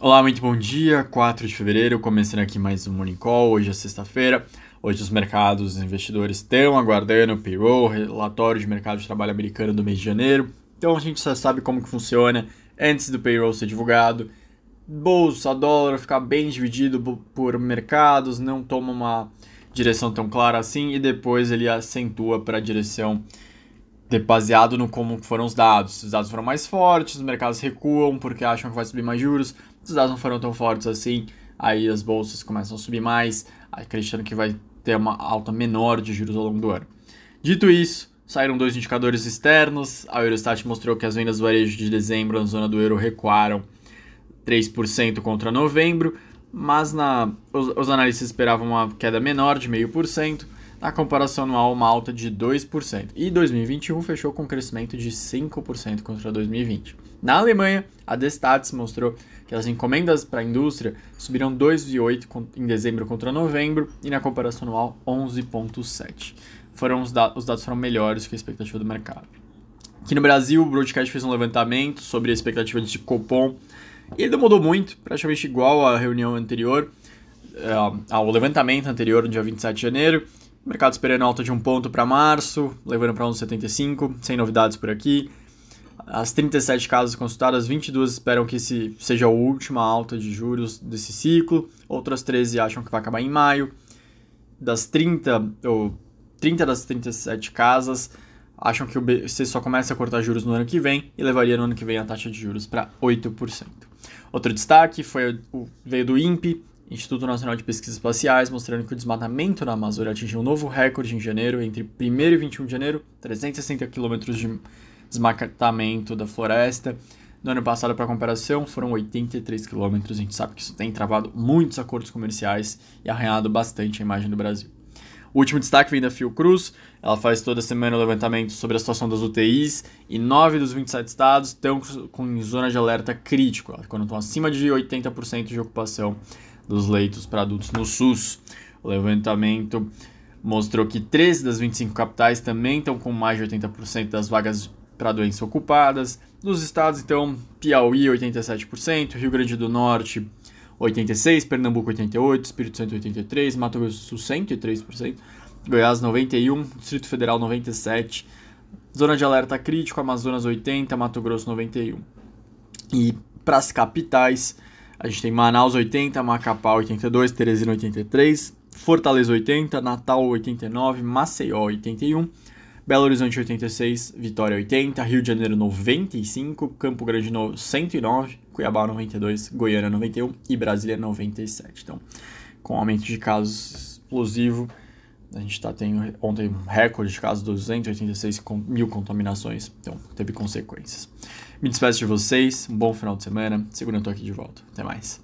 Olá, muito bom dia. 4 de fevereiro, começando aqui mais um Morning Call. Hoje é sexta-feira. Hoje os mercados, os investidores estão aguardando o payroll, relatório de mercado de trabalho americano do mês de janeiro. Então a gente já sabe como que funciona antes do payroll ser divulgado. Bolsa, dólar ficar bem dividido por mercados, não toma uma direção tão clara assim e depois ele acentua para a direção baseado no como foram os dados. Se os dados foram mais fortes, os mercados recuam porque acham que vai subir mais juros. Os dados não foram tão fortes assim, aí as bolsas começam a subir mais, acreditando que vai ter uma alta menor de juros ao longo do ano. Dito isso, saíram dois indicadores externos. A Eurostat mostrou que as vendas do varejo de dezembro na zona do euro recuaram 3% contra novembro, mas na, os, os analistas esperavam uma queda menor de 0,5%. Na comparação anual, uma alta de 2%. E 2021 fechou com um crescimento de 5% contra 2020. Na Alemanha, a Destats mostrou que as encomendas para a indústria subiram 2,8% em dezembro contra novembro e na comparação anual 11,7%. Foram os, da os dados foram melhores que a expectativa do mercado. Aqui no Brasil, o Broadcast fez um levantamento sobre a expectativa de Copom e ele mudou muito, praticamente igual à reunião anterior, eh, ao levantamento anterior, no dia 27 de janeiro. Mercado esperando alta de um ponto para março, levando para 1,75, sem novidades por aqui. As 37 casas consultadas, 22 esperam que esse seja a última alta de juros desse ciclo, outras 13 acham que vai acabar em maio. Das 30, ou 30 das 37 casas acham que o BC só começa a cortar juros no ano que vem e levaria no ano que vem a taxa de juros para 8%. Outro destaque foi o, veio do INPE, Instituto Nacional de Pesquisas Espaciais, mostrando que o desmatamento na Amazônia atingiu um novo recorde em janeiro, entre 1 e 21 de janeiro, 360 quilômetros de desmatamento da floresta. No ano passado, para comparação, foram 83 quilômetros. A gente sabe que isso tem travado muitos acordos comerciais e arranhado bastante a imagem do Brasil. O último destaque vem da Fiocruz. Ela faz toda semana o levantamento sobre a situação das UTIs e 9 dos 27 estados estão com zona de alerta crítico, quando estão acima de 80% de ocupação dos leitos para adultos no SUS. O levantamento mostrou que 13 das 25 capitais também estão com mais de 80% das vagas para doença ocupadas. Nos estados, então, Piauí 87%, Rio Grande do Norte 86%, Pernambuco 88%, Espírito Santo 83%, Mato Grosso do Sul 103%, Goiás 91%, Distrito Federal 97%, Zona de alerta crítico, Amazonas 80%, Mato Grosso 91%. E para as capitais, a gente tem Manaus 80, Macapá 82, Teresina 83, Fortaleza 80, Natal 89, Maceió 81, Belo Horizonte 86, Vitória 80, Rio de Janeiro 95, Campo Grande 109, Cuiabá 92, Goiânia 91 e Brasília 97. Então, com aumento de casos explosivo, a gente está tendo ontem um recorde de casos, 286 mil contaminações, então teve consequências. Me despeço de vocês, um bom final de semana, segunda eu tô aqui de volta. Até mais.